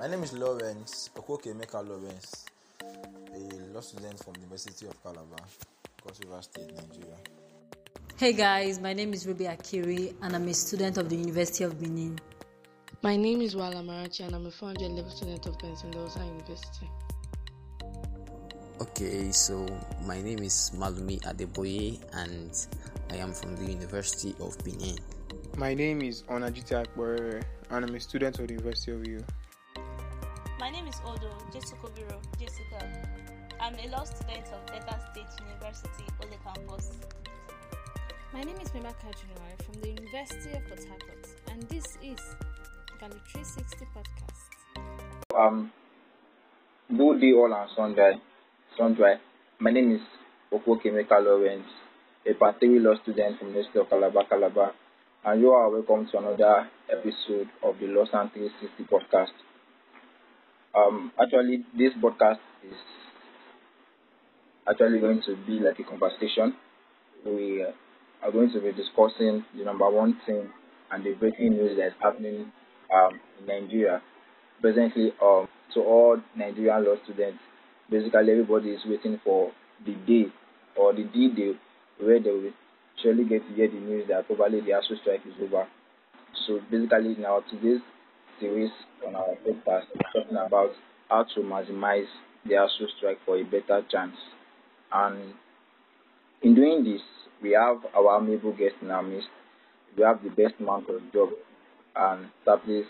My name is Lawrence Okoke Meka Lawrence, a law student from the University of Calabar, Cross River State, Nigeria. Hey guys, my name is Ruby Akiri and I'm a student of the University of Benin. My name is Wala Marachi and I'm a 400 level student of Benson University. Okay, so my name is Malumi Adeboye and I am from the University of Benin. My name is Onajita Akbore and I'm a student of the University of U. My name is Odo Jesukobiro Jessica. I'm a law student of Delta State University, Oleh Campus. My name is Mema Kajunwari from the University of Port Harcourt, and this is Valley 360 Podcast. Um, good day all and sundry. Sundry. My name is Okoke Meka Lawrence, a part three law student from the University of Calabar, Calabar, and you are welcome to another episode of the Law 360 Podcast. Um, actually, this podcast is actually going to be like a conversation. We are going to be discussing the number one thing and the breaking news that is happening um, in Nigeria. Presently, um, to all Nigerian law students, basically everybody is waiting for the day or the D day where they will surely get to hear the news that probably the ASUU strike is over. So basically, now today's series on our podcast talking about how to maximize the ASUU strike for a better chance. And in doing this, we have our amiable guest in our midst. We have the best man for the job. And Tapis,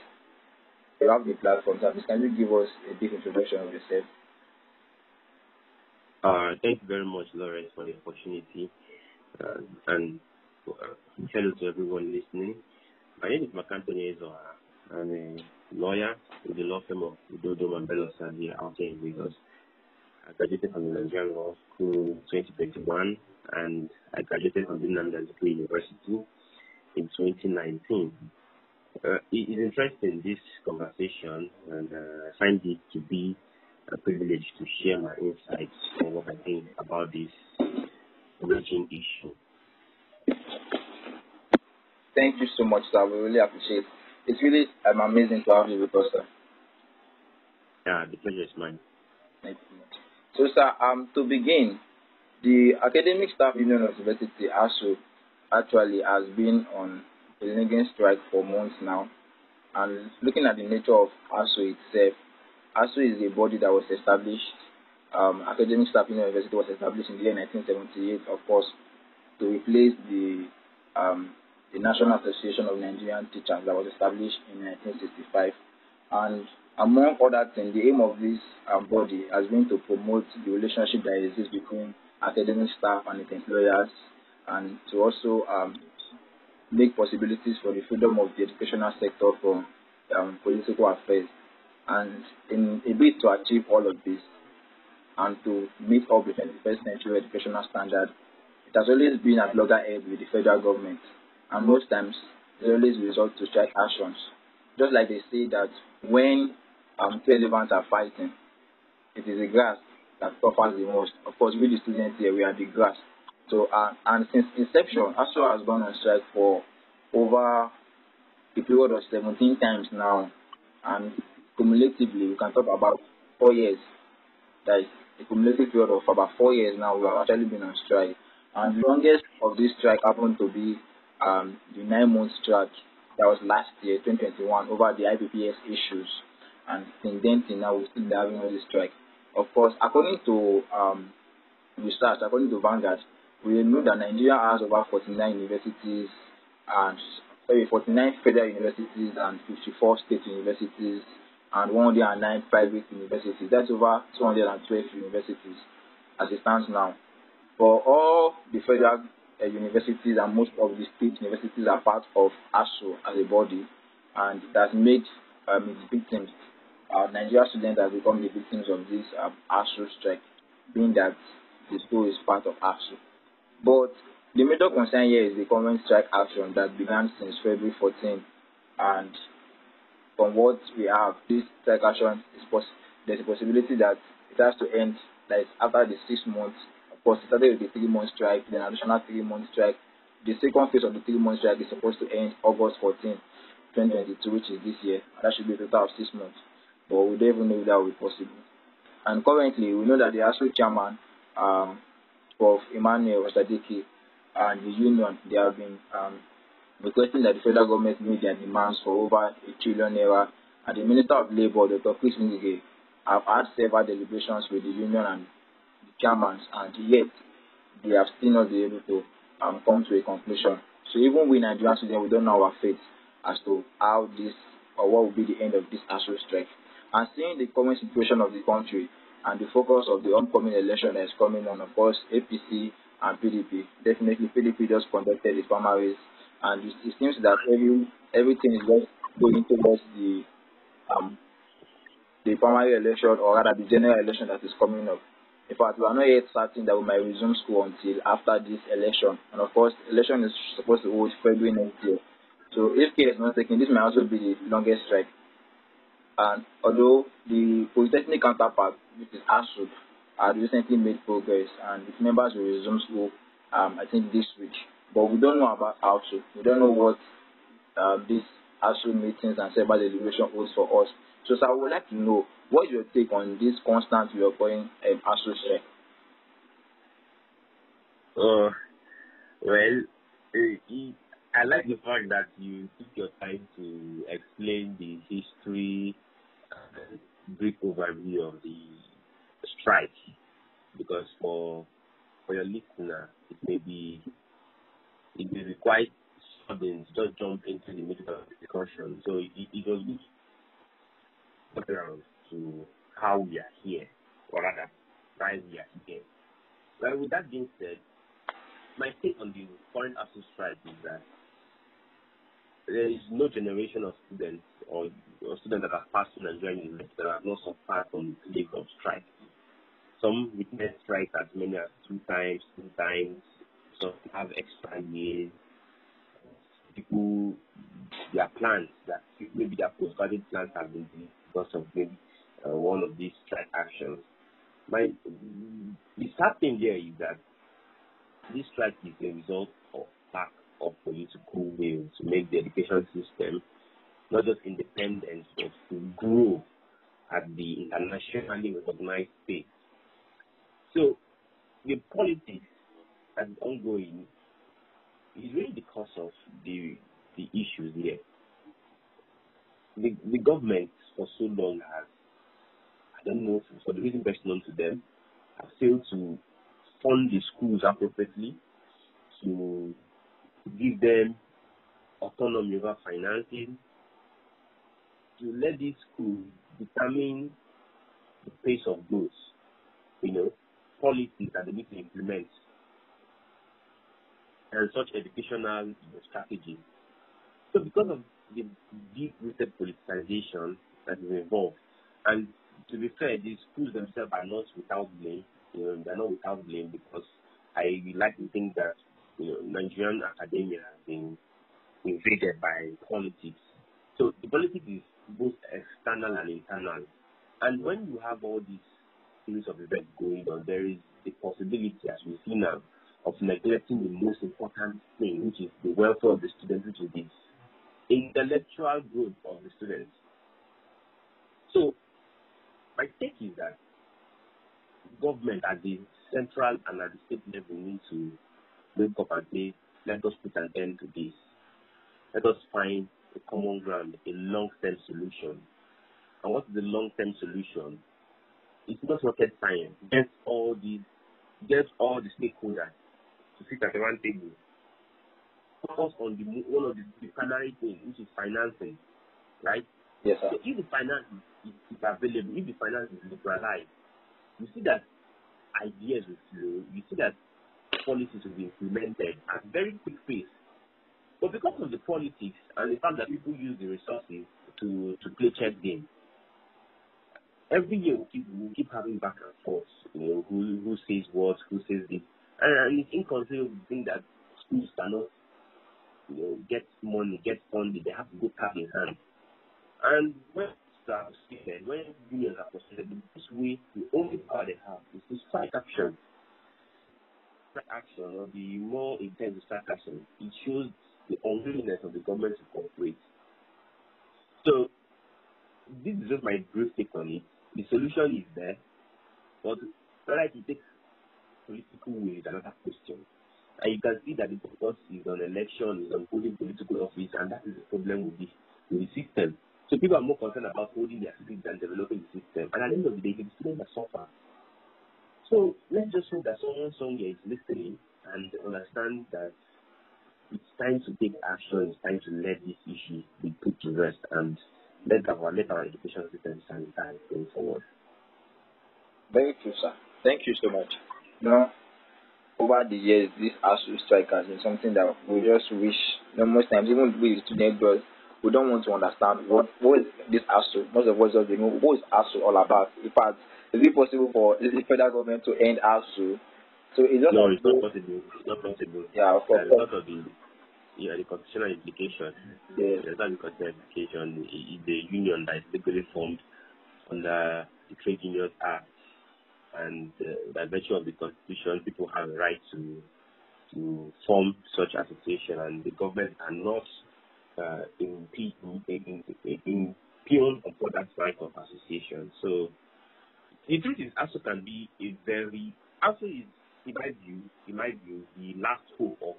you have the platform. Tapis, can you give us a brief introduction of yourself? Uh, thank you very much, Lawrence, for the opportunity. Uh, and uh, hello to everyone listening. My name is Markanthony Ezeoha. I'm a lawyer with the law firm of Udodo Mambelo Sadi out here in Lagos. I graduated from the Nigerian Law School 2021 and I graduated from the Nnamdi University in 2019. Uh, it is interesting this conversation and uh, I find it to be a privilege to share my insights on what I think about this emerging issue. Thank you so much, sir. We really appreciate it. It's really um, amazing to have you with us, sir. Yeah, the pleasure is mine. Thank you so sir, um, to begin, the Academic Staff Union of University, ASUU, actually has been on a lingering strike for months now. And looking at the nature of ASUU itself, ASUU is a body that was established, um, Academic Staff Union of University was established in the year 1978, of course, to replace the um, the National Association of Nigerian Teachers that was established in 1965. And among other things, the aim of this um, body has been to promote the relationship that exists between academic staff and its employers, and to also um, make possibilities for the freedom of the educational sector from um, political affairs. And in a bid to achieve all of this, and to meet up with the 21st century educational standard, it has always been at loggerheads with the federal government and most times they always resort to strike actions. Just like they say that when um, two elephants are fighting, it is the grass that suffers the most. Of course, we the students here, we are the grass. So, uh, and since inception, ASUU has gone on strike for over a period of 17 times now. And cumulatively, we can talk about four years. That is a cumulative period of about four years now. We have actually been on strike. And the longest of this strike happened to be um, the nine month strike that was last year, 2021, over the IPPIS issues. And since then till now, we're still having all this strike. Of course, according to um, research, according to Vanguard, we know that Nigeria has over 49 universities and sorry, 49 federal universities and 54 state universities and 109 private universities. That's over 212 universities as it stands now. For all the federal uh, universities and most of the state universities are part of ASUU as a body, and it has made um, its victims. Uh, Nigeria students have become the victims of this um, strike, being that the school is part of ASUU. But the major concern here is the current strike action that began since February 14, and from what we have, this strike action is poss- there's a possibility that it has to end like after the six months course, it started with a three month strike, then additional three month strike. The second phase of the three month strike is supposed to end August 14, 2022, which is this year. That should be a total of six months. but we don't even know if that will be possible. And currently, we know that the ASUU chairman, um, Prof. Emmanuel Osodeke, and the union, they have been um, requesting that the federal government meet their demands for over a trillion naira. And the Minister of Labour, Dr. Chris Ngige, have had several deliberations with the union and the chairman, and yet they have still not been able to um, come to a conclusion. So even we Nigerian students, we don't know our fate as to how this or what will be the end of this ASUU strike. And seeing the current situation of the country and the focus of the upcoming election that is coming on, of course, APC and PDP. Definitely, PDP just conducted its primaries, and it, it seems that every everything is just going towards the um the primary election or rather the general election that is coming up. In fact, we are not yet certain that we might resume school until after this election. And of course, election is supposed to hold February next year. So if care is not taken, this might also be the longest strike. And although the polytechnic counterpart, which is ASUP, had recently made progress and its members will resume school, um, I think this week. But we don't know about ASUD. We don't know what uh, these ASUD meetings and several deliberation holds for us. So, I would like to know what is your take on this constant reoccurring um, strike? Uh, well, uh, I like the fact that you took your time to explain the history and brief overview of the strike because for for your listener it may be it may be quite sudden to just jump into the middle of the discussion. So it, it was good background to how we are here, or rather why we are here. Well with that being said, my take on the current ASUU strike is that there is no generation of students or, or students that have passed through Nigerian university that have not suffered from plague of strike. Some witness strike as many as two times, two times. Some have extra years. People, their plans, that maybe their postgraduate plans have been because of maybe uh, one of these strike actions. My the sad thing here is that this strike is a result of lack of political will to make the education system not just independent but to grow at the internationally recognized stage. So the politics is ongoing is really because of the the issues here. The the government for so long has I don't know for the reason best known to them have failed to fund the schools appropriately to give them autonomy over financing, to let these schools determine the pace of growth, you know, policies that they need to implement, and such educational strategies. So because of the deep-rooted politicization that is involved, and to be fair, the schools themselves are not without blame. You know, they're not without blame because I like to think that you know, Nigerian academia has been invaded by politics. So the politics is both external and internal. And when you have all these series of events going on, there is the possibility, as we see now, of neglecting the most important thing, which is the welfare of the students, which is the intellectual growth of the students. So my take is that government at the central and at the state level need to wake up and say, let us put an end to this. Let us find a common ground, a long-term solution. And what is the long-term solution? It's not rocket science. Get all these, get all the stakeholders to sit at the one table. Focus on the one of the, the primary things, which is financing, right? Yes, sir. So if the finance is, is available, if the finance is liberalized, you see that ideas will flow. You see that policies will be implemented at very quick pace. But because of the politics and the fact that people use the resources to, to play chess games, every year we keep, we keep having back and forth, you know, who, who says what, who says this. And, and it's inconceivable to think that schools cannot, you know, get money, get funding, they have to go cap in hand. And when are stated, when unions are frustrated, this way, the only power they have is to strike action Strike action or the more intense strike action, it shows the unwillingness of the government to cooperate. So this is just my my brief take on it, the solution is there, but whether it takes political will is another question. And you can see that the focus is on election, is on holding political office, and that is the problem with the, with the system. So people are more concerned about holding their seats than developing the system. And at the end of the day, the students are suffer. So let's just hope that someone somewhere is listening and understand that it's time to take action, it's time to let this issue be put to rest and let our let our education system sanitize going forward. Very true, sir. Thank you so much. Now, over the years, this ASUU strike has been something that we just wish, you know, most times, even we student girls, we don't want to understand what what is this ASUU. Most of us just know what is ASUU all about. In fact, is it possible for the federal government to end ASUU? So it's not no, it's not possible. It's not possible. Yeah, of course. Uh, of the yeah, the constitutional implication. Yeah. There's not the constitutional implication. The union that is legally formed under the Trade Unions Act and uh, by virtue of the constitution, people have a right to to form such association, and the government cannot uh, impede in, in, impugn upon that right of association. So the truth is, ASUU can be a very ASUU is, in my view, in my view, the last hope of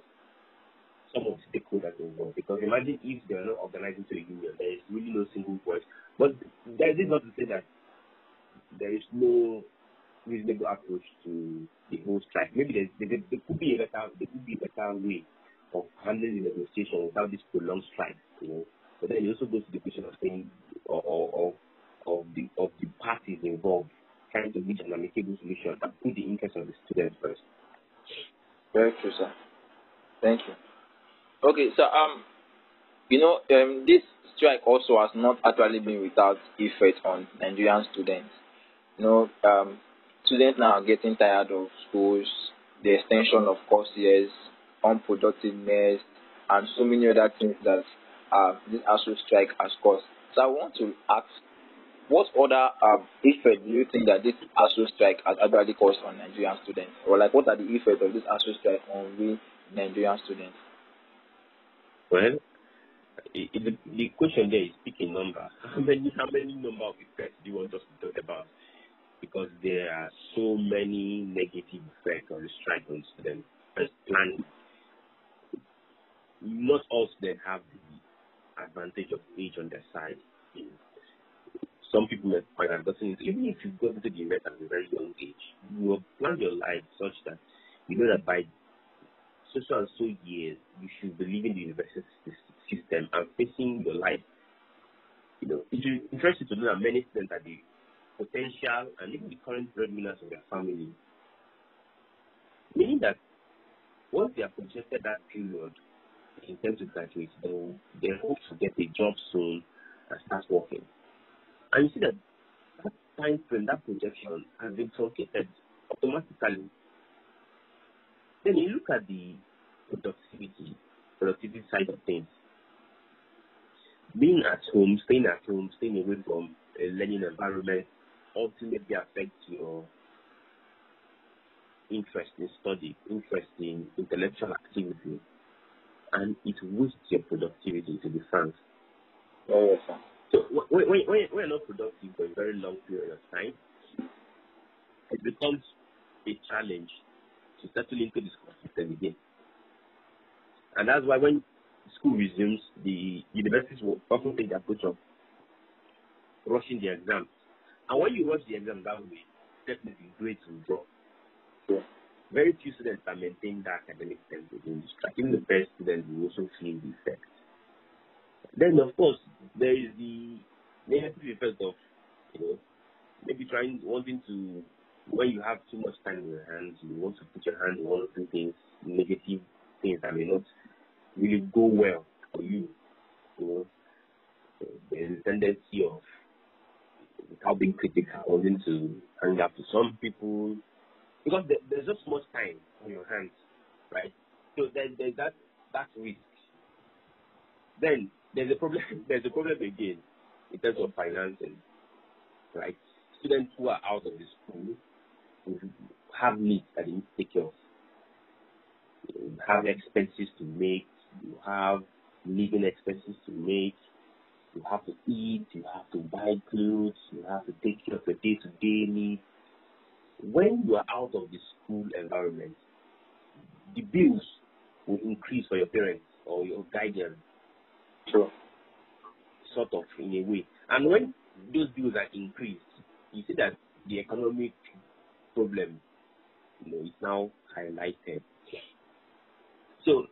some of the stakeholders involved. Because imagine if they are not organizing to a union, there is really no single voice. But that is not to say that there is no reasonable approach to the whole strike. Maybe there, there, there could be a better there could be a better way of handling the negotiation without this prolonged strike, you know. But then it also goes to the question of saying of of, of the of the parties involved trying to reach an amicable solution and put the interests of the students first. Very true, sir. Thank you. Okay, so um, you know, um, this strike also has not actually been without effect on Nigerian students. You know, um, students now are getting tired of schools, the extension of course years, unproductiveness, and so many other things that uh, this ASUU strike has caused. So I want to ask, what other um, effect do you think that this ASUU strike has actually caused on Nigerian students? Or like, what are the effects of this ASUU strike on we Nigerian students? Well, the, the question there is picking number. How many how many number of effects do you want us to talk about? because there are so many negative effects on the strike on students. First, planning. Not all students have the advantage of age on their side. Some people may find into, even if you've gotten to the university at a very young age, you will plan your life such that you know that by so and so years, you should be leaving the university system and facing your life. You know, it's interesting to know that many students are the potential, and even the current breadwinners of their family. Meaning that once they have projected that period in terms to graduate, they, they hope to get a job soon and start working. And you see that that time frame, that projection has been truncated automatically. Then you look at the productivity, productivity side of things. Being at home, staying at home, staying away from a learning environment, ultimately affects your interest in study, interest in intellectual activity, and it wastes your productivity, to be frank. Oh, yes, sir. So when, when, when you're not productive for a very long period of time, it becomes a challenge to settle into the school system again. And that's why when school resumes, the universities will often take the approach of rushing the exams and when you rush the exam that way, definitely grades will drop. Yeah. Very few students can maintain that academic sense within the. Even the best students will also feel the effect. Then, of course, there is the negative effect of, you know, maybe trying, wanting to, when you have too much time in your hands, you want to put your hand in one or things, negative things that may not really go well for you. You know, so there is a tendency of without being critical, wanting to hang up to some people because there, there's just much time on your hands, right? So there, there's that that risk. Then there's a problem. There's a problem again in terms of financing, right? Students who are out of the school have needs that they need to take care of. You have expenses to make. You have living expenses to make. you have to eat, you have to buy clothes, you have to take care of your day to day needs. When you are out of the school environment, the bills will increase for your parents or your guardians. True. Sort of in a way. And when those bills are increased, you see that the economic problem you know, is now highlighted. So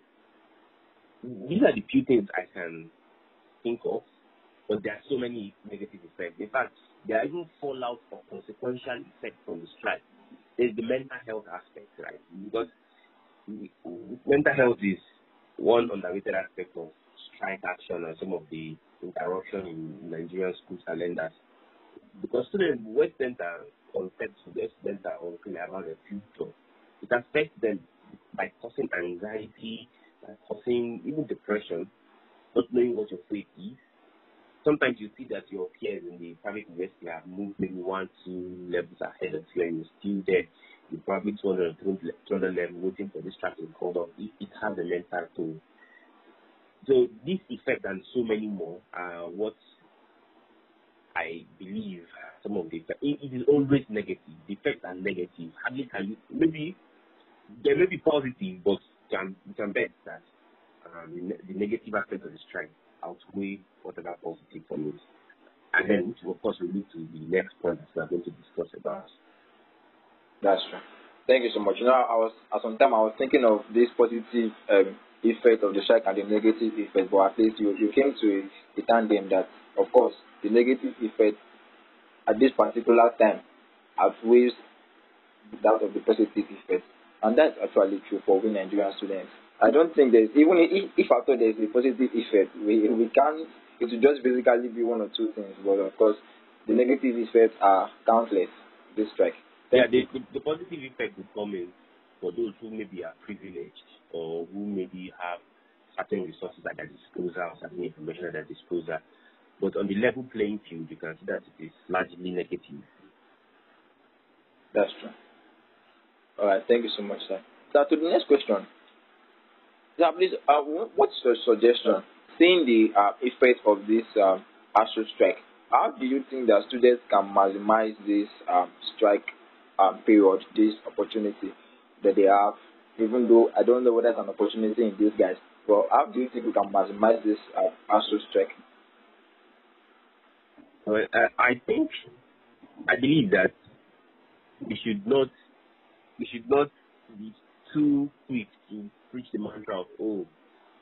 these are the few things I can think of, but there are so many negative effects. In fact, there are even fallout or consequential effects from the strike. There's the mental health aspect, right? Because mental health is one underrated aspect of strike action and some of the interruption in Nigerian school calendars. Because students, are unsettled, when students are unclear about their future, it affects them by causing anxiety, by causing even depression, not knowing what your fate is. Sometimes you see that your peers in the private university have moved maybe one, two levels ahead of you and you're still there. You're probably 200, 200 level waiting for this track to come up. It, it has a mental toll. So this effect and so many more are what I believe some of the effect. It, it is always negative. The effects are negative. Hardly can you maybe there may be positive, but can you can bet that um, the, the negative aspect of the strike outweigh whatever positive it. And then, which of course will lead to the next point that we are going to discuss about. That's true. Thank you so much. You know, I was at some time I was thinking of this positive um, effect of the strike and the negative effect, but at least you, you came to a, a tandem that, of course, the negative effect at this particular time outweighs that of the positive effect. And that's actually true for we Nigerian students. I don't think there's even if, if I thought there's a positive effect, we we can't. It will just basically be one or two things, but of course, the negative effects are countless. This strike. Yeah, the, the, the positive effect will come in for those who maybe are privileged or who maybe have certain resources at their disposal, certain information at their disposal. But on the level playing field, you can see that it is largely negative. That's true. All right, thank you so much, sir. Now to the next question. Now, please, uh, what's your suggestion? Seeing the uh, effect of this um, strike, how do you think that students can maximize this um, strike um, period, this opportunity that they have? Even though I don't know whether it's an opportunity in these guys, but how do you think we can maximize this uh, strike? Well, uh, I think, I believe that we should not, we should not be too quick to preach the mantra of oh,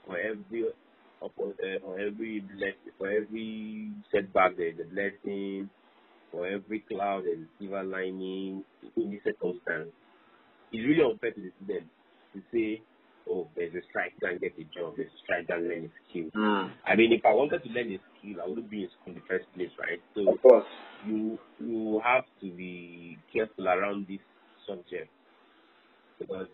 for every uh, for every blessing, for every setback there's a blessing, for every cloud there's a silver lining in this circumstance. It's really unfair to the student to say, oh, there's a strike, can't get a job, there's a strike, and learn a skill. Mm. I mean, if I wanted to learn a skill, I wouldn't be in school in the first place, right? So Of course. you you have to be careful around this subject because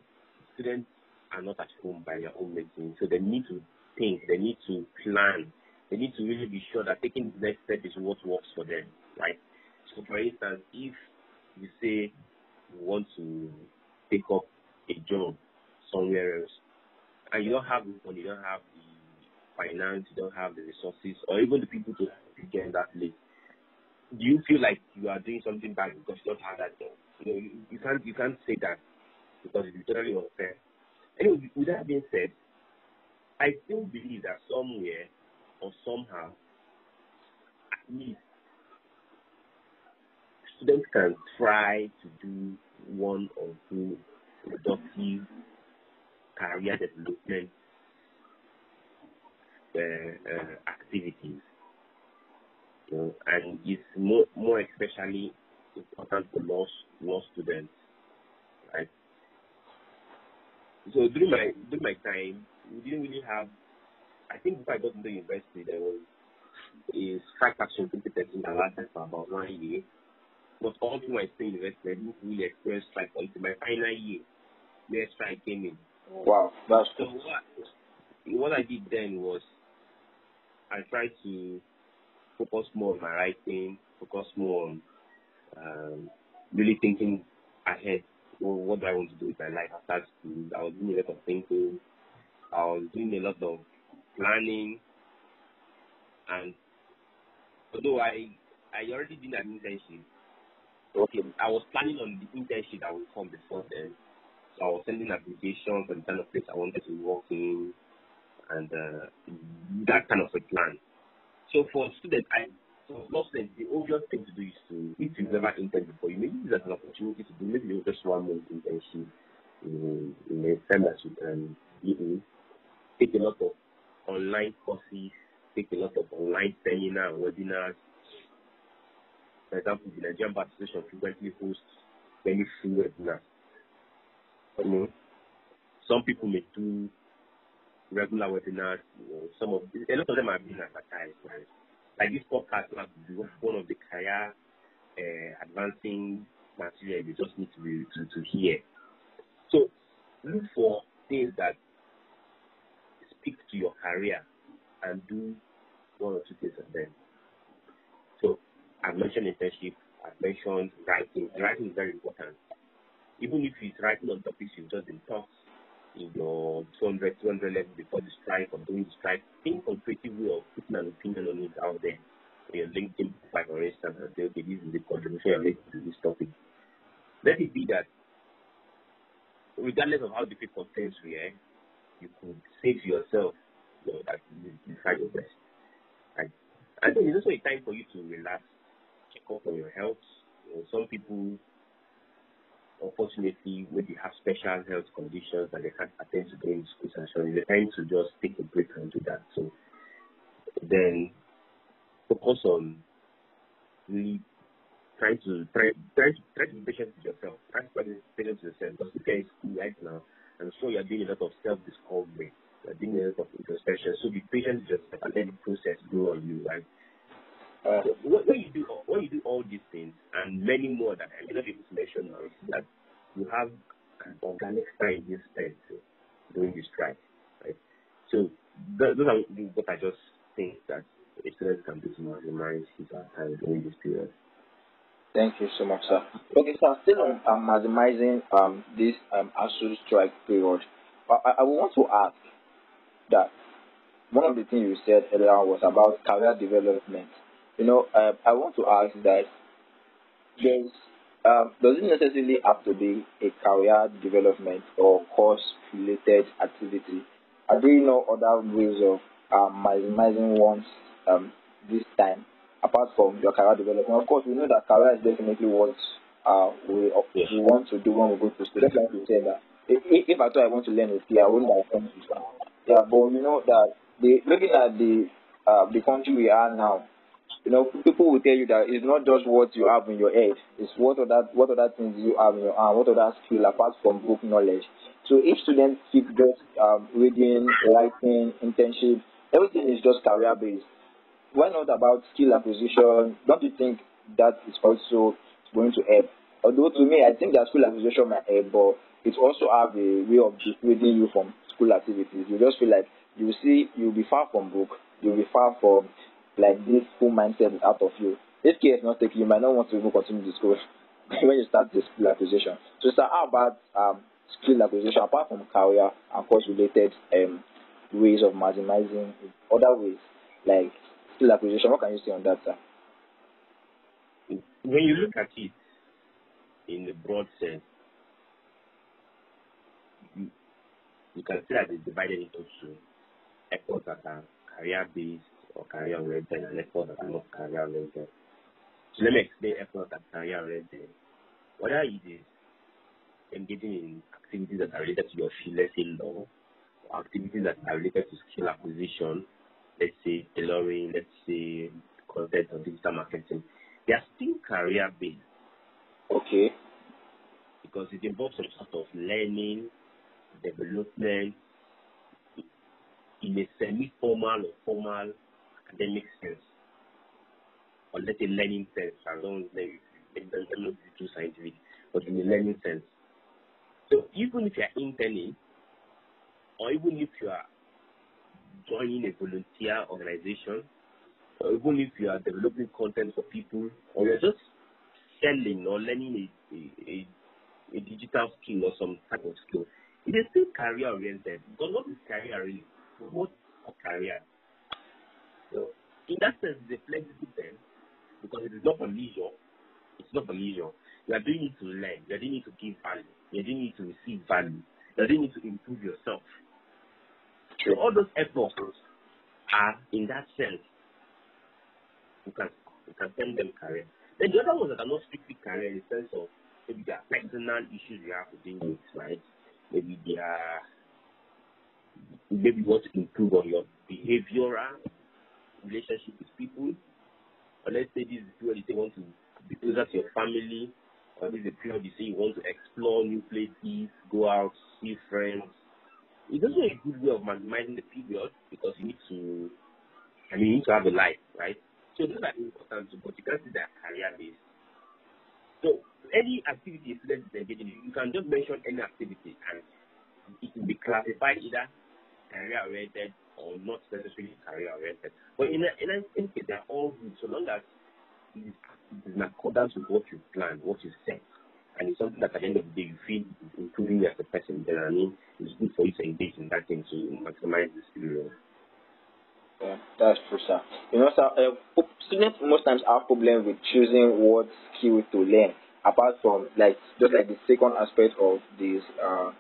students are not at home by their own making, so they need to think, they need to plan, they need to really be sure that taking the next step is what works for them, right? So, for instance, if you say you want to take up a job somewhere else, and you don't have the money, you don't have the finance, you don't have the resources, or even the people to get in that place, do you feel like you are doing something bad because you don't have that job? You know, you, you can't you can't say that because it's totally unfair. Anyway, with that being said, I still believe that somewhere or somehow, at least, students can try to do one or two productive career development uh, uh, activities. You know, and it's more, more especially important for law, law students, right? So during my during my time, we didn't really have. I think before I got into university, there was a strike action 2013 that lasted for about one year. But all through my stay in university, I didn't really experience strike until my final year, where strike came in. Wow, that's So what what I did then was I tried to focus more on my writing, focus more on um, really thinking ahead. Well, what do I want to do with my life after school? I was doing a lot of thinking. I was doing a lot of planning, and although I I already did an internship. Okay, I was planning on the internship that would come before then. So I was sending applications for the kind of place I wanted to work in and uh, that kind of a plan. So for students, I so students, the obvious thing to do is to, if you've never interned before, you may use it as an opportunity to do maybe just one month internship in, a firm that you can in. Take a lot of online courses, take a lot of online seminar webinars. For example, the Nigerian Bar Association frequently hosts many free webinars. You know, some people may do regular webinars. You know, some of a lot of them are being advertised. Right? Like this podcast one of the career uh, advancing material you just need to be to, to hear. So look for things that speak to your career and do one or two things of them. So I've mentioned internship, I've mentioned writing. Writing is very important. Even if it's writing on topics you've just been taught in your 200, 200 level before the strike or during the strike, think of creative way of putting an opinion on it out there. On your LinkedIn profile, for instance, and say, okay, this is the contribution you're to this topic. Let it be that, regardless of how difficult things were, you could say to yourself, you know, that you, you try your best. Right? And then it's also a time for you to relax, check up on your health. You know, some people unfortunately, when they have special health conditions that they can't attend to during school session, they tend to just take a break and do that. So then focus on really trying to try try to try to be patient with yourself. Try to be patient with yourself because if you're in school right now, I'm sure you're doing a lot of self discovery, you're doing a lot of introspection. So be patient with yourself and let the process grow on you, right? Uh, when you do when you do all these things and many more that I able to mention that you have an organic spent during this strike, right? So those are what I just think that a student can do to maximize his time during this period. Thank you so much, sir. Okay, so still on um, maximizing um, this um, ASUU strike period, I, I want to ask that one of the things you said earlier was about career development. You know, uh, I want to ask that there's, uh, does it necessarily have to be a career development or course related activity? Are there no other ways of um, maximizing one's um, this time apart from your career development? Of course, we know that career is definitely what uh, we, Yes. we want to do when we go to school. Just like you said that if, at all I want to learn a skill, I wouldn't to school. Yeah, but you know that the looking at the uh, the country we are now, you know, people will tell you that it's not just what you have in your head, it's what other what other things you have in your hand, what other skill apart from book knowledge. So each student keeps just um, reading, writing, internship, everything is just career based. Why not about skill acquisition? Don't you think that is also going to help? Although to me, I think that skill acquisition might help, but it also have a way of dissuading you from school activities. You just feel like you see you'll be far from book, you'll be far from like this full mindset out of you. If care is not taken, you might not want to even continue the school when you start the skill acquisition. So, sir, how about um, skill acquisition apart from career and course related um, ways of maximizing other ways like skill acquisition? What can you say on that, sir? When you look at it in the broad sense, you, you can see that it's divided into two efforts that are career based or career oriented and efforts that are not career oriented. So let me explain efforts that are career oriented. Whether it is engaging in activities that are related to your field, let's say law, or activities that are related to skill acquisition, let's say tailoring, let's say content or digital marketing, they are still career based Okay. because it involves some sort of learning, development in a semi-formal or formal academic sense, or let's say learning sense. I don't let let- let- let not be too scientific, but in a learning sense. So even if you are interning, or even if you are joining a volunteer organization, or even if you are developing content for people, or you're just selling or learning a, a, a a digital skill or some type of skill, it is still career oriented. Because what is career really? What a career? In that sense, it's a flexible term because it is not for leisure. It's not for leisure. You are doing it to learn. You are doing it to give value. You are doing it to receive value. You are doing it to improve yourself. So all those efforts are in that sense. You can you can send them career. Then the other ones that are not strictly career in the sense of maybe there are personal issues you have to deal with, right? Maybe there are maybe you want to improve on your behavioral relationship with people. Or let's say this is period you want to be closer to your family, or this is the period you say you want to explore new places, go out, see friends. It's also a good way of maximizing the period because you need to I mean you need to have a life, right? So those are important but you can't see that career based. So any activity a student is engaging in, you can just mention any activity and it will be classified either career oriented or not necessarily career oriented. But in a, in case, they're all good so long as it is, it is in accordance with what you planned, what you set. And it's something that at the end of the day you feel you as a person. Then I mean, it's good for you to engage in that thing to maximize this period. Yeah, that's true, sir. You know, sir, uh, students most times have problem with choosing what skill to learn, apart from like just like the second aspect of this uh,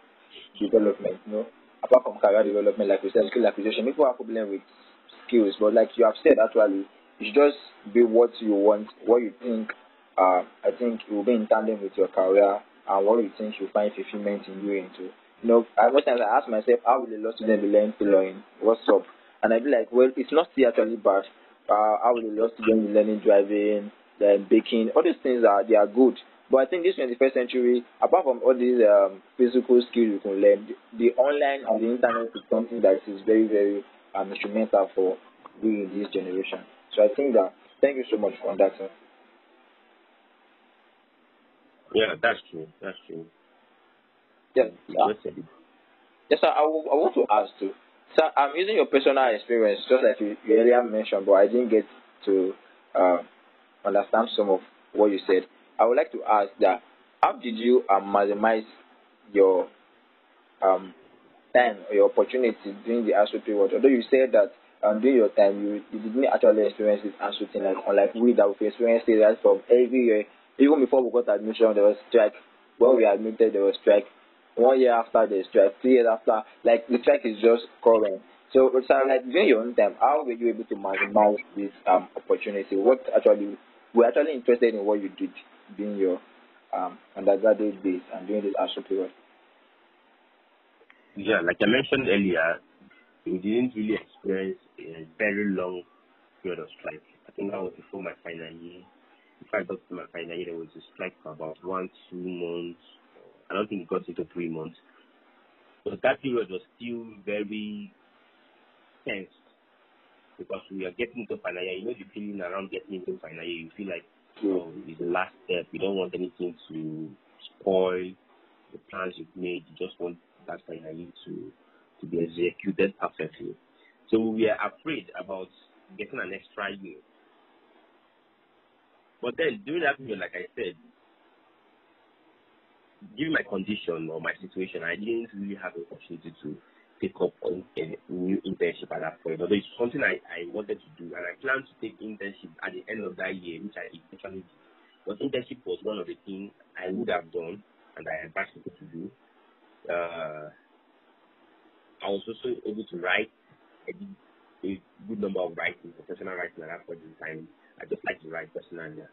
development. You know, apart from career development, like we said, skill acquisition, people have problem with skills, but like you have said, actually, it's just be what you want, what you think. Uh, I think it will be in tandem with your career and what you think you find fulfillment in doing too. You know, I, most times I ask myself, how will a law student be learning tailoring? What's up? And I'd be like, well, it's not actually bad. Uh, how will a lot of students be learning driving, then baking? All these things are they are good. But I think this 21st century, apart from all these um, physical skills you can learn, the, the online and the internet is something that is very, very um, instrumental for we in this generation. So I think that, thank you so much for that, sir. Yeah, that's true. That's true. Yeah, You just said it. Yes, sir. I, w- I want to ask too. Sir, I'm using your personal experience, just like you, you earlier mentioned, but I didn't get to uh, understand some of what you said. I would like to ask that how did you um, maximize your um, time or your opportunity during the ASUU period? Although you said that um, during your time you, you didn't actually experience this ASUU thing, like unlike we that we experienced it right from every year. Even before we got admission, there was strike. When we admitted, there was strike one year after the strike, three years after, like the strike is just current. So, so like during your own time, how were you able to maximize this um opportunity? What actually we're actually interested in what you did during your um undergraduate days and during this ASUU period. Yeah, like I mentioned earlier, we didn't really experience a very long period of strike. I think that was before my final year. If I got to my final year, there was a strike for about one, two months. I don't think it got into three months. But that period was still very tense because we are getting into final year. You know the feeling around getting into final year. You feel like oh, it's the last step. You don't want anything to spoil the plans you've made. You just want that final year to to be executed perfectly. So we are afraid about getting an extra year. But then during that period, like I said, given my condition or my situation, I didn't really have the opportunity to take up on a new internship at that point. Although it's something I, I wanted to do, and I planned to take internship at the end of that year, which I eventually did. But internship was one of the things I would have done, and I advised people to do. Uh, I was also able to write. Did a good number of writing, professional writing at that point in time. I just like to write personally.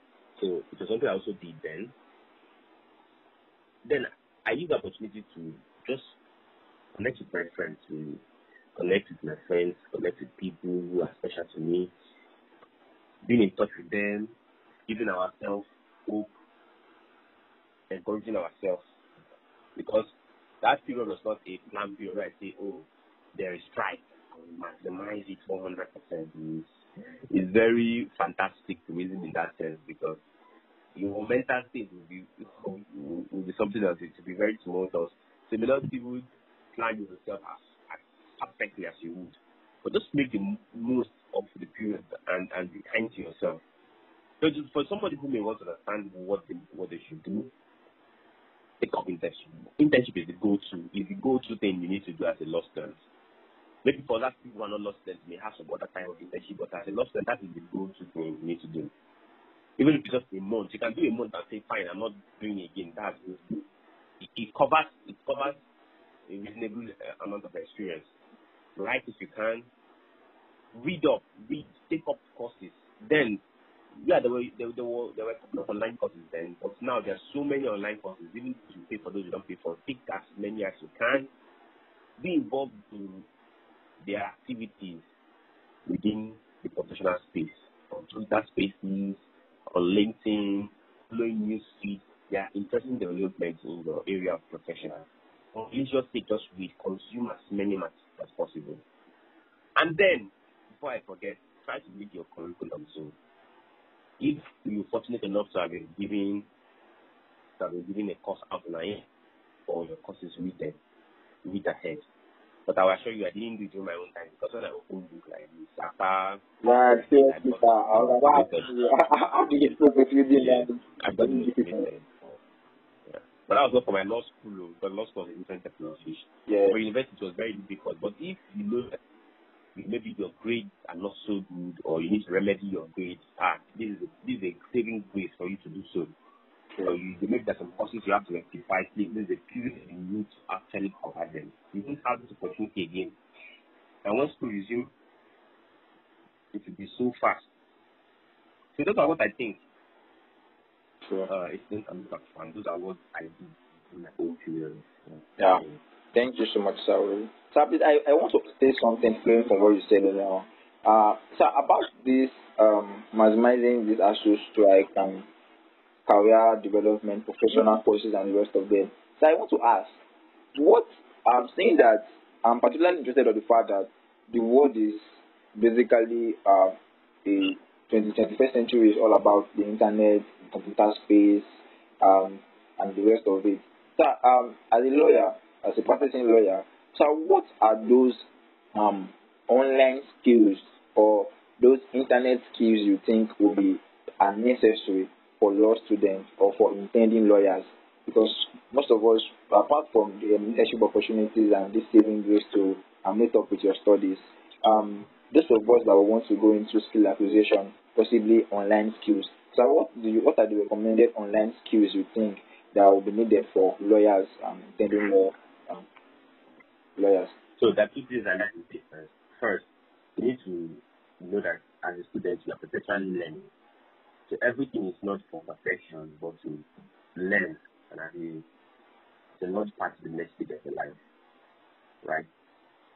So it was something I also did then then I use the opportunity to just connect with my friends, connect with my friends, connect with people who are special to me, being in touch with them, giving ourselves hope, encouraging ourselves. Because that period was not a planned period where I say, oh, there is strike. Maximize it 100%. It's, it's very fantastic to reason in that sense because your mental state will be will, be something else. It will be very tumultuous. So not even plan yourself as, as perfectly as you would, but just make the most of the period and and be kind to yourself. So just for somebody who may want to understand what they, what they should do, take up internship. Internship is the go-to. Is the go-to thing you need to do as a law student. Maybe for that people who are not law students may have some other kind of internship, but as a law student, that is the go-to thing you need to do. Even if it's just a month, you can do a month and say, fine, I'm not doing it again. That's good. It, it covers it covers a reasonable uh, amount of experience. Write if you can. Read up, read, take up courses. Then, yeah, there were there, there were there were a couple of online courses then, but now there are so many online courses. Even if you pay for those you don't pay for, take as many as you can. Be involved in their activities within the professional space, on Twitter Spaces, on LinkedIn, following news feeds. There are interesting developments in your area of profession. on religious status we consume as many as, as possible. And then, before I forget, try to read your curriculum. So, if you're fortunate enough to have been given to have been given a course outline or your courses read them, read ahead. But I will assure you, I didn't do it during my own time because when I open book like this, after nah, I got, I got, I got, I got, I got, I got, I got, But that was not for my law school, because law school was a different technology. Yeah. For university, it was very difficult. But if you know that maybe your grades are not so good or you need to remedy your grades, ah, this is a, this is a saving grace for you to do so. So you maybe there's some courses you have to rectify. This is a period you need to actually cover them. You don't have this opportunity again. And when school resume, it will be so fast. So those are what I think. Sure. Uh, it's not I'm not fun. Those are what I did in my own period. Yeah. Thank you so much, sir. Sir, I, I want to say something flowing from what you said earlier on. Uh, sir, about this um, maximizing this ASUU strike and career development, professional courses, and the rest of them. So I want to ask, what I'm saying that I'm particularly interested in the fact that the world is basically uh, a 20, 21st century is all about the internet, computer space, um, and the rest of it. So, um, as a lawyer, as a practicing lawyer, so what are those um, online skills or those internet skills you think will be are necessary for law students or for intending lawyers? Because most of us, apart from the internship opportunities and this saving grace to um, meet up with your studies, um, those of us that want to go into skill acquisition, possibly online skills. So, what do you? What are the recommended online skills you think that will be needed for lawyers um, intending law um, lawyers? So are two things I like to say first. First, you need to know that as a student you are perpetually learning. So everything is not for perfection, but to learn and it's a large part of the next stage of your life. Right?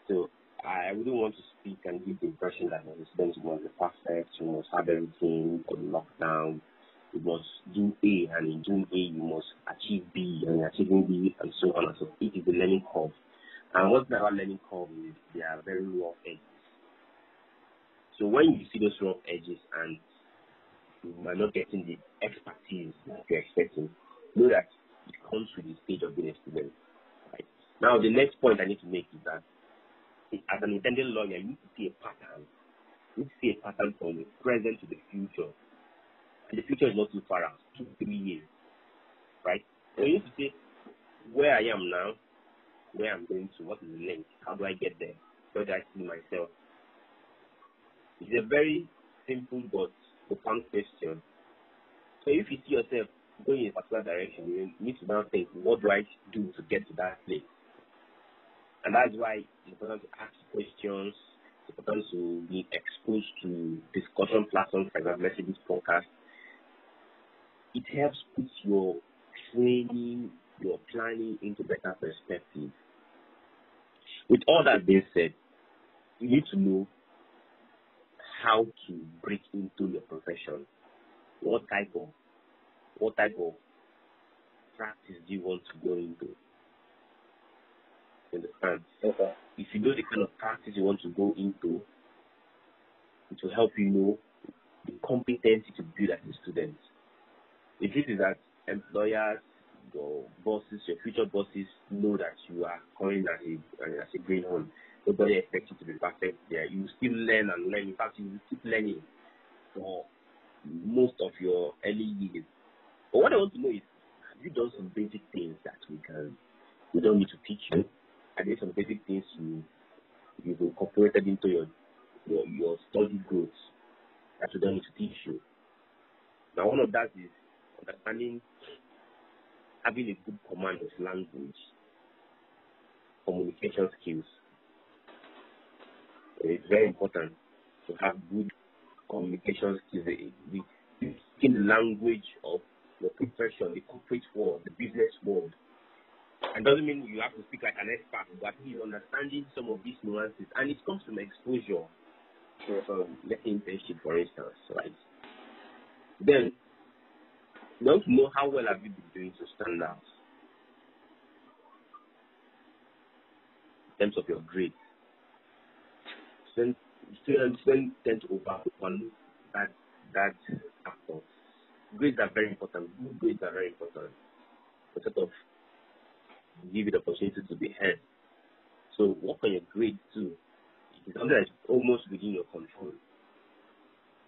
So I wouldn't want to speak and give the impression that as a student you must be perfect, you must have everything on lockdown, you must do A and in doing A you must achieve B and in achieving B and so on and so forth. It is the learning curve. And what's about learning curve is they are very rough edges. So when you see those rough edges and you are not getting the expertise that you're expecting, know that it comes with the stage of being a student. Right? Now the next point I need to make is that as an intended lawyer, you need to see a pattern. You need to see a pattern from the present to the future. And the future is not too far out, two, three years. Right? So you need to say where I am now, where I'm going to, what is the link, how do I get there, where do I see myself. It's a very simple but profound question. So if you see yourself going in a particular direction, you need to now think, what do I do to get to that place? And that's why it's important to ask questions, it's important to be exposed to discussion platforms, for example, let's this podcast. It helps put your training, your planning into better perspective. With all that being said, you need to know how to break into your profession. What type of what type of practice do you want to go into? Understand? Okay. If you know the kind of practice you want to go into, it will help you know the competency to build as a student. The truth is that employers, your bosses, your future bosses know that you are coming as a as a greenhorn. Nobody expects you to be perfect there. You still learn and learn. In fact, you will keep learning for most of your early years. But what I want to know is, have you done some basic things that we can, we don't need to teach you? Are there some basic things you you've incorporated into your your, your study growth that you don't need to teach you. Now, one of that is understanding, having a good command of language, communication skills. It's very important to have good communication skills, the, the, language of the profession, the corporate world, the business world. It doesn't mean you have to speak like an expert, but he's understanding some of these nuances. And it comes from exposure. Sure. Um, from let's internship, for instance, right? Then you want to know how well have you been doing to stand out in terms of your grades. Students tend to overlook that that factor grades are very important. Good grades are very important. To sort of give you the opportunity to be heard. So work on your grades too. It's something that's almost within your control.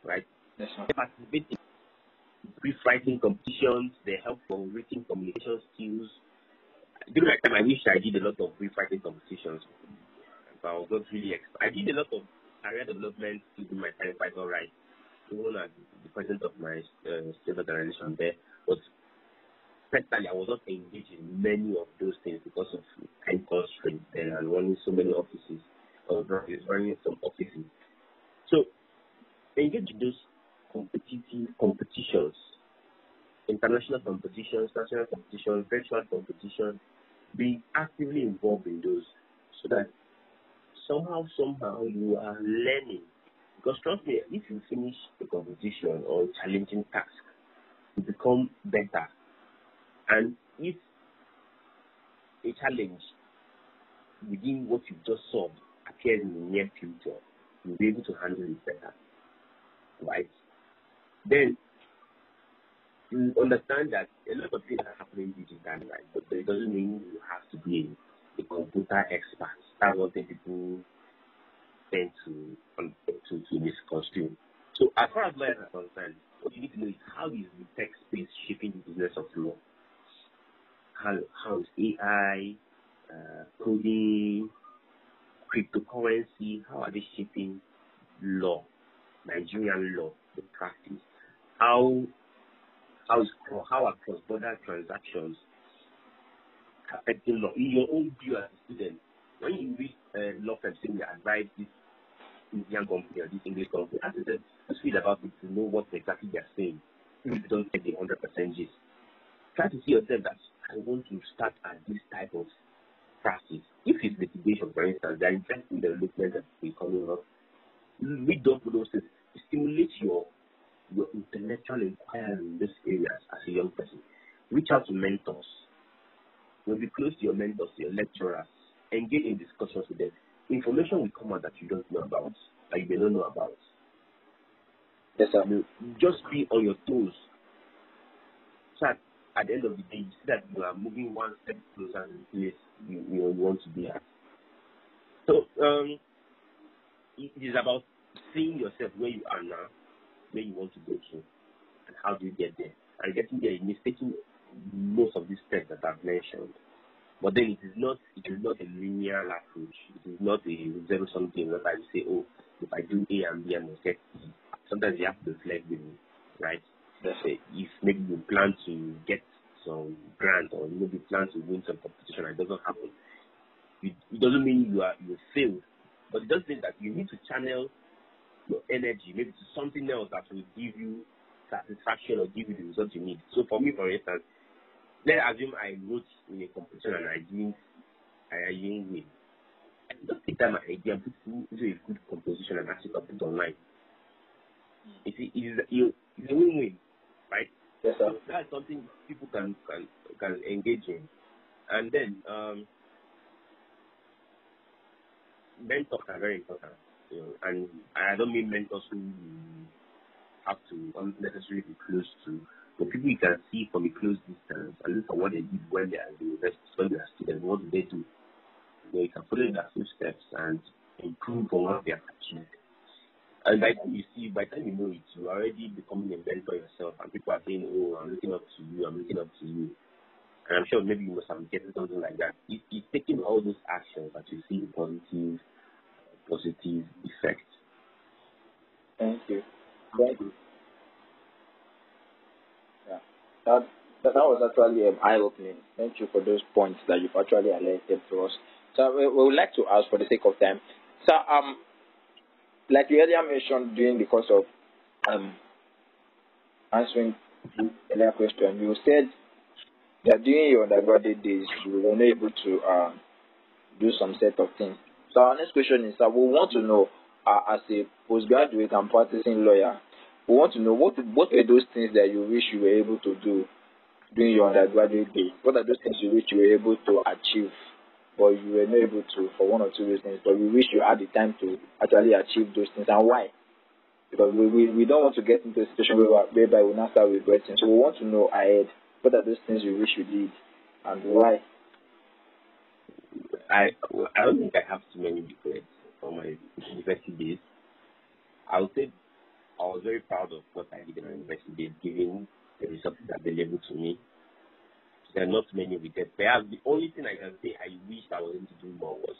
Right? Yes, sir. Participate in brief writing competitions, they help for written communication skills. During that time I wish I did a lot of brief writing competitions. But I was not really exp- I did a lot of career development in my time Python right even as the president of my uh, state organization there, but personally, I was not engaged in many of those things because of time constraints and running so many offices, or running some offices. So, engage in those competitive competitions, international competitions, national competitions, virtual competitions, be actively involved in those so that somehow, somehow you are learning because trust me, if you finish a competition or challenging task, you become better. And if a challenge within what you've just solved appears in the near future, you'll be able to handle it better. Right? Then you understand that a lot of things are happening digitally, right? But it doesn't mean you have to be a computer expert. That's what people tend to um, to, to misconstrue. So as far as lawyers are concerned, what you need to know is how is the tech space shaping the business of law? How how is AI, uh, coding, cryptocurrency, how are they shaping law, Nigerian law, the practice? How how is how are cross border transactions affecting law in your own view as a student? When you read uh, law firms saying they advise this Indian company or this English company, I said, just read about it to know what exactly they're saying. You don't get the 100% gist. Try to see yourself that I want to start at this type of practice. If it's litigation, for instance, they're interested in the development that we coming up. Read up those things. Stimulate your your intellectual inquiry in these areas as a young person. Reach out to mentors. You'll be close to your mentors, your lecturers. Engage in discussions with them information will come out that you don't know about, that you may not know about. Yes, sir. Just be on your toes. So at, the end of the day, you see that you are moving one step closer to the place you, you, know, you want to be at. So um, it is about seeing yourself where you are now, where you want to go to, and how do you get there. And getting there is taking most of these steps that I've mentioned. But then it is not it is not a linear approach. It is not a zero something whereby you say, oh, if I do A and B, I must get C. Sometimes you have to reflect with me, right? Let's say if maybe you plan to get some grant or maybe plan to win some competition and it doesn't happen, it, it doesn't mean you are you failed, but it does mean that you need to channel your energy maybe to something else that will give you satisfaction or give you the result you need. So for me, for instance, Let's assume I wrote in a competition and I didn't, I didn't win. I just take that my idea and put it into a good composition and actually put hmm. it online. You see, it's, it's a win-win, right? Yes, sir. So that's something people can can can engage in, and then um, mentors are very important. You know, and I don't mean mentors who have to unnecessarily be close to but people you can see from a close distance and look at what they did when they are the university, when they are students, what do they do? You, know, you can follow their footsteps and improve on what they have achieved. And by you see, by the time you know it, you're already becoming a mentor yourself, and people are saying, "Oh, I'm looking up to you. I'm looking up to you." And I'm sure maybe you must have getting something like that. It, it's taking all those actions that you see the positive positive effect. Thank you. Thank you. Yeah, that that, that was actually um, eye opening. Thank you for those points that you've actually alerted to us. So we, we would like to ask for the sake of time. So um, like you earlier mentioned during the course of um answering the earlier question, you said that during your undergraduate days you were unable to uh, do some set of things. So our next question is that we want to know, uh, as a postgraduate and practicing lawyer, we want to know what what were those things that you wish you were able to do during your undergraduate days? What are those things you wish you were able to achieve, but you were not able to for one or two reasons, but you wish you had the time to actually achieve those things, and why? Because we, we, we don't want to get into a situation where, whereby we now start regretting. So we want to know ahead what are those things you wish you did and why. I I don't think I have too many regrets from my university days. I would say I was very proud of what I did in my university days, given the resources available to me. There are not many regrets. Perhaps the only thing I can say I wish I was able to do more was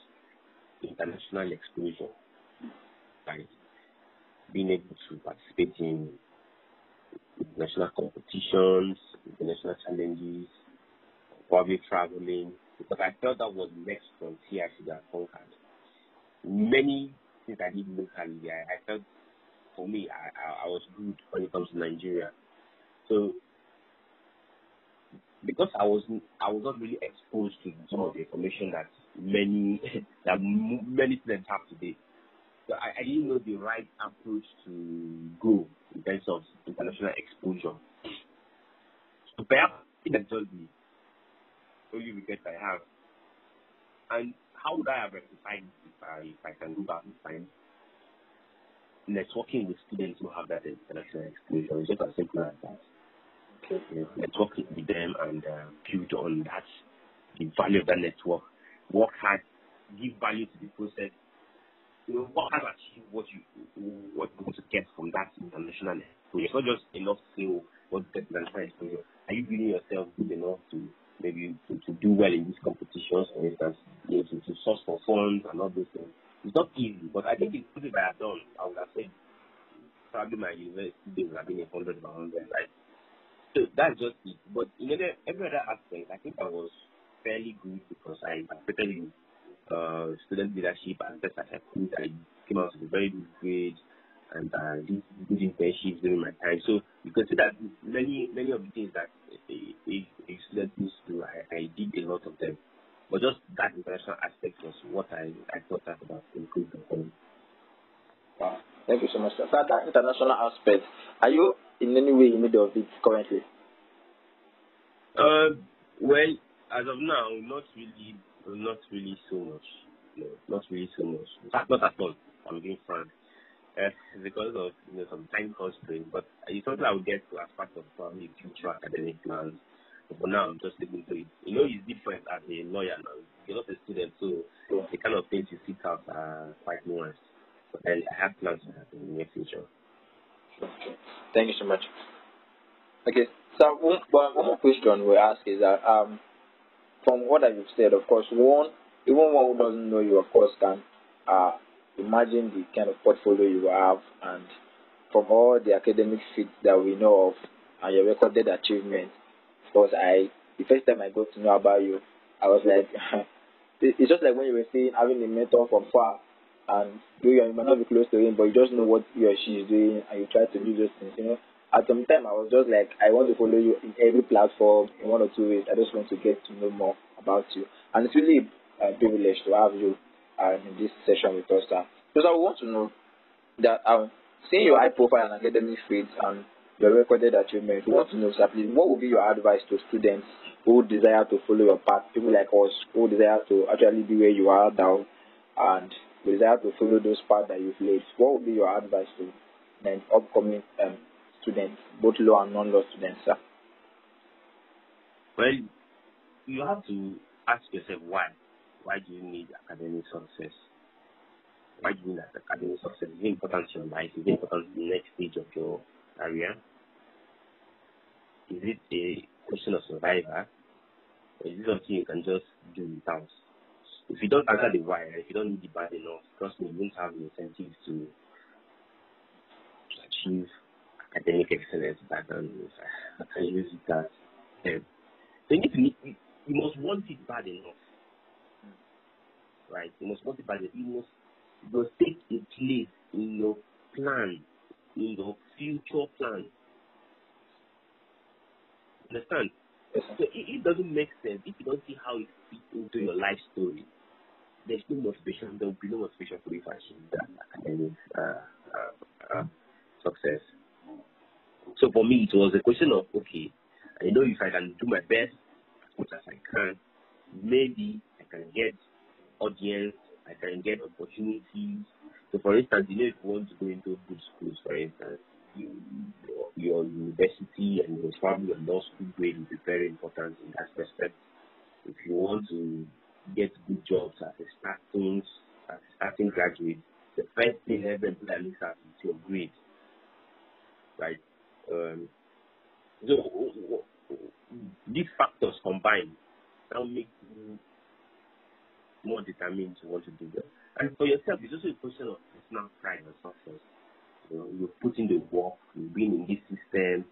international exposure. Right? Being able to participate in international competitions, international challenges, public traveling, because I felt that was the next frontier I should have conquered. Many things I did locally, I, I felt for me, I, I, I was good when it comes to Nigeria. So because I was I was not really exposed to some of the information that many that many students have today. So I, I didn't know the right approach to go in terms of international exposure. So perhaps that's just the only regret I have. And how would I have rectified if I if I can go back in time? Networking with students who have that international exposure is just as simple as that. Network with them and uh, build on that, the value of that network. Work hard, give value to the process. You know, work hard achieve what you what you want to get from that international. It's not just enough to say, oh, what get international exposure. Are you building yourself good enough to maybe to, to do well in these competitions, for instance, you know, to, to source for funds and all those things? It's not easy, but I think it's something that I've done. I would have said probably my university days have been a hundred by hundred, right? So that's just it. But in every, every other aspect, I think I was fairly good because I participated in uh, student leadership and best I could. I came out with a very good grade and uh, did good internships during my time. So you can see that many many of the things that a, a, a student needs to I, I did a lot of them. But just that international aspect was what I, I thought I could have improved upon. Wow. Thank you so much. So that international aspect, are you in any way in need of it currently? Uh, well, as of now, not really, not really so much. No, not really so much. Not at all. I'm being frank. Uh, because of you know some time constraints, but it's something I will get to as part of probably future academic plans. But for now, I'm just sticking to it. You know, it's different as a lawyer now. You're not a student, so the kind of things you seek out are quite nuanced. But I I have plans for that in the near future. Okay. Thank you so much. Okay, so one, one question we ask is that um, from what you've said, of course, one even one who doesn't know you, of course, can uh, imagine the kind of portfolio you have, and from all the academic feats that we know of and your recorded achievements. Because I, the first time I got to know about you, I was like, it's just like when you were saying having a mentor from far, and you, you might not be close to him, but you just know what he or she is doing, and you try to do those things. You know, at some time I was just like, I want to follow you in every platform in one or two ways. I just want to get to know more about you, and it's really a privilege to have you uh, in this session with us. Uh. Because I want to know that um, seeing your high profile and academic feats and your recorded achievements, we want to know, please, what would be your advice to students who desire to follow your path, people like us who desire to actually be where you are now and desire to follow those paths that you've laid? What would be your advice to the upcoming um, students, both law and non-law students, sir? Well, you have to ask yourself why. Why do you need academic success? Why do you need academic success? Is it important to your life? Is it important to the next stage of your career? Is it a question of survival? Is it something you can just do without? If you don't answer the why, if you don't need the bad enough, trust me, you won't have the incentive to, to achieve academic excellence back then. I can use it as so you need to you, you must want it bad enough. Right? You must want it bad enough. You must you must take a place in your plan, in your future plan. Understand? So it, it doesn't make sense if you don't see how it fits into your life story. There's no motivation. There will be no you to achieve that academic uh, uh, uh, success. So for me, it was a question of okay, I know if I can do my best as much as I can, maybe I can get audience, I can get opportunities. So for instance, you know, if you want to go into good schools, for instance, you, your, university and your probably your law school grade will be very important in that respect. If you want to get good jobs as a starting as a starting graduate, the first thing every employer looks at is your grade. Right? Um, so these factors combined now make you more determined to want to do that. And for yourself, it's also a question of personal pride and success. You know, you the work, you've been in this system,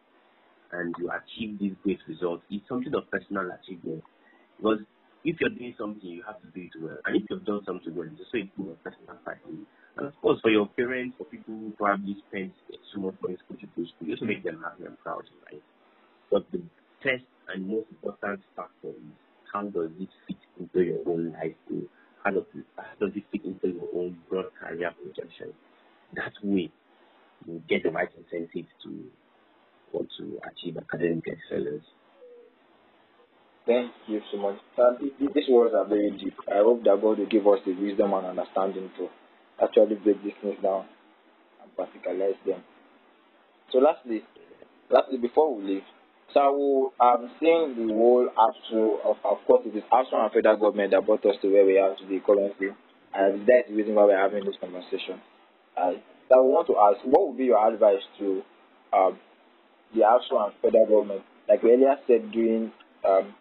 and you achieve these great results. It's something of personal achievement. Because if you're doing something, you have to do it well. And if you've done something well, just also a thing of personal pride. And of course, for your parents, for people who probably spend so much money go to school, you also make them happy and proud, right? But the first and most important factor is how does it fit into your own life goal? How does it, how does it fit into your own broad career projection? That way, you get the right incentive to want to achieve academic excellence. Thank you so much. Um, these words are very deep. I hope that God will give us the wisdom and understanding to actually break these things down and practicalize them. So lastly, lastly before we leave, so I'm seeing the whole ASUU, of, of course it is ASUU and federal government that brought us to where we are today currently. And that's the reason why we're having this conversation. Uh, so I want to ask, what would be your advice to um, the ASUU and federal government? Like we earlier said during um,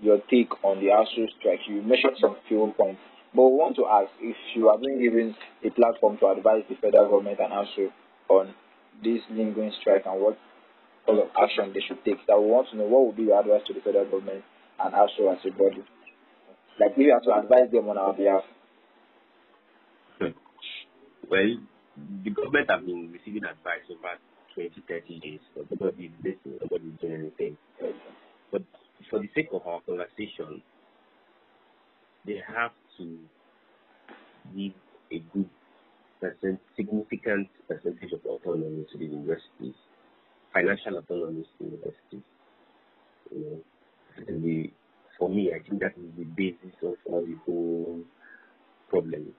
your take on the ASUU strike, you mentioned some few points. But we want to ask if you have been given a platform to advise the federal government and ASUU on this lingering strike and what sort of action they should take. That we want to know what would be your advice to the federal government and also as a body. Like if you have to advise them on our behalf. Well, the government have been receiving advice over 20, 30 days, but nobody is listening, nobody is doing anything. But for the sake of our conversation, they have to give a good percent, significant percentage of autonomy to the universities financial autonomy to the universities. You know, the, for me, I think that is the basis of all the whole problem.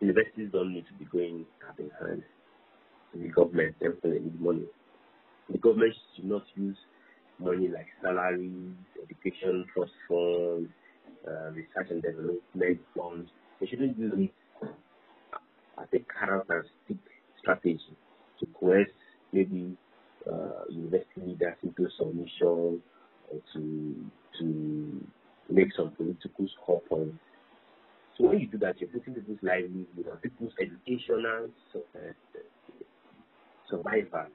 Universities don't need to be going hand in hand the government, they need money. The government should not use money like salaries, education trust funds, uh, research and development funds. They shouldn't use it as a carrot and stick strategy to coerce maybe uh, university leaders into submission or to to make some political score points. So when you do that, you're putting people's livelihood and people's educational uh, survival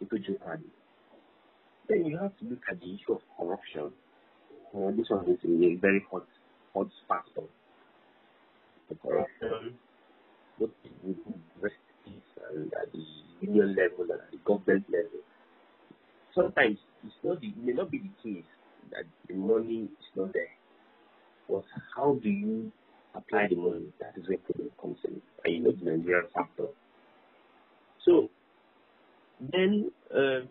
into jeopardy. Then you have to look at the issue of corruption. Uh, this one is a very hot, hot factor. The corruption, universities and at the union level and at the government level. Sometimes it's not the, it may not be the case that the money is not there. But how do you apply the money? That is where problem comes in. And you know the Nigerian factor. So then uh,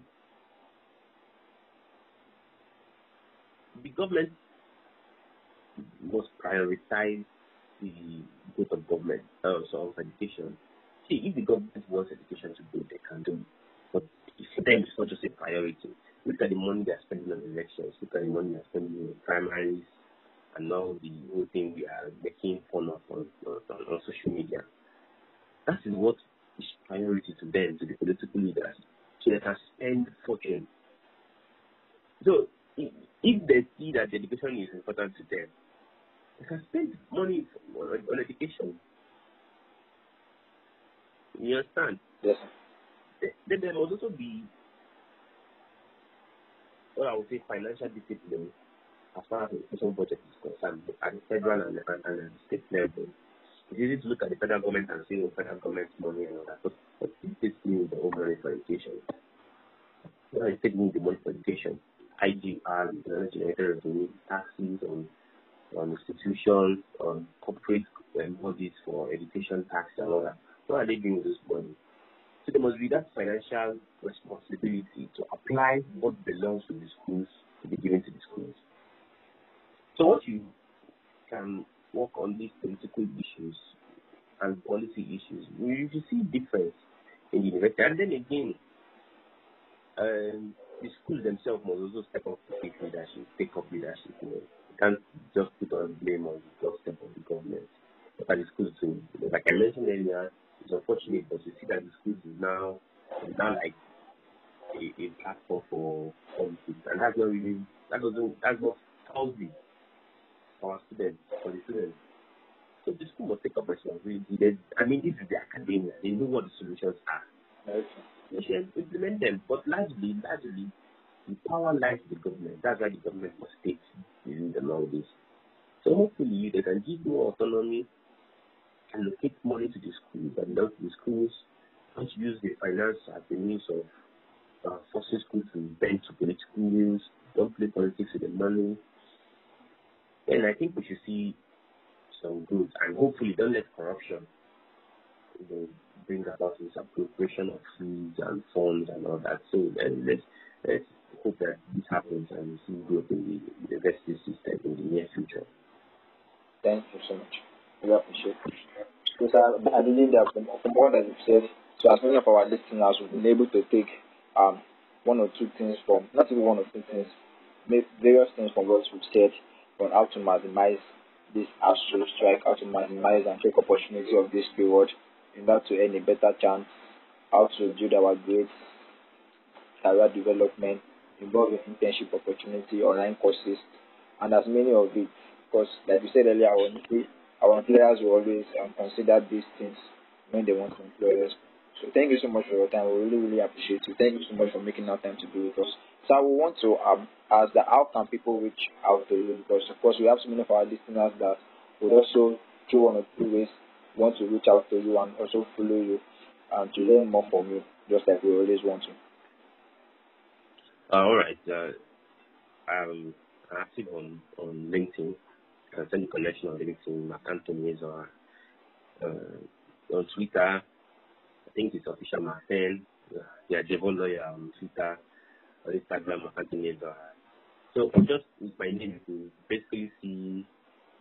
the government must prioritize the growth of government, uh, so of education See, if the government wants education to grow, they can do it. But for them, it's not just a priority. Look at the money they're spending on elections. Look at the money they're spending on primaries and now the whole thing we are making fun of on, on, on social media. That is what is priority to them, to the political leaders, so they can spend fortune. So if they see that education is important to them, they can spend money on, on education. You understand? Yes. Then there must also be what I would say financial discipline as far as the education budget is concerned at the federal and, and, and the state level. It's easy to look at the federal government and say, oh, federal government money and all that, but, but the state needs the own money for education. Well, state needs the money for education. IGR, the generated revenue, taxes on on institutions, on corporate um, bodies for education tax and all that. What are they doing with this money? So there must be that financial responsibility to apply what belongs to the schools to be given to the schools. So what you can work on these political issues and policy issues, you, you see difference in the university. And then again, um, the schools themselves must also step up to take leadership, take up leadership. You, know. you can't just put on blame on the doorstep of the government. But at the schools too, like I mentioned earlier, it's unfortunate, but you see that the schools is now now like a, a platform for politics, and that's not really that doesn't that's not healthy for our students for the students. So the school must take up responsibility. I mean, this is the academia. They know what the solutions are. Okay. Should implement them, but largely, largely, the power lies with the government. That's why the government must take the along this. So hopefully, they can give more autonomy allocate money to the schools and not the schools don't use the finance as a means of uh, forcing schools to bend to political views, don't play politics with the money. And I think we should see some good and hopefully don't let corruption you know, bring about this appropriation of fees and funds and all that. So then let's, let's hope that this happens and we see growth in the university system in the near future. Thank you so much. We appreciate it. Because I, I believe that from, from all that you've said, so as many of our listeners have been able to take um, one or two things from, not even one or two things, various things from what we've said on how to maximize this ASUU strike, how to maximize and take opportunity of this period in order to earn a better chance, how to build our grades, career development, involving internship opportunity, online courses, and as many of it. Because, like you said earlier, our, our employers will always um, consider these things when they want to employ us. So thank you so much for your time. We really, really appreciate you. Thank you so much for making our time to be with us. So will want to um, ask that how can people reach out to you? Because of course we have so many of our listeners that would also through one or two ways want to reach out to you and also follow you and to learn more from you, just like we always want to. Uh, all right. Uh, I'm active on, on LinkedIn. Can send you connection on LinkedIn. My Anthony is uh, uh, on Twitter. I think it's official Martin. Yeah, Devon Lawyer on Twitter. On Instagram, Anthony is uh, So just with my name, you basically see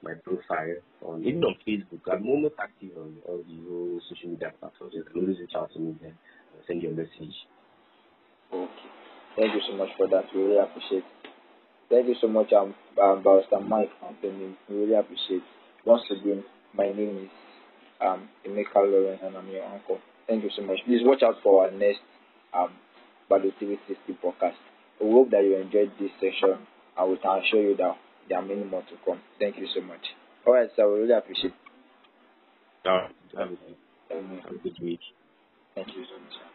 my profile on even on Facebook. I'm almost active on all the whole social media platforms. You can always reach out to me there and send you a message. Okay. Thank you so much for that. We really appreciate it. Thank you so much, um, um Barrister Mike Anthony. We really appreciate it. Once again, my name is um Emeka Lawrence and I'm your uncle. Thank you so much. Please watch out for our next um Bado TV 60 podcast. We hope that you enjoyed this session we can assure you that there are many more to come. Thank you so much. All right, sir. We really appreciate it. All right. Have a good, have a good week. Thank you so much.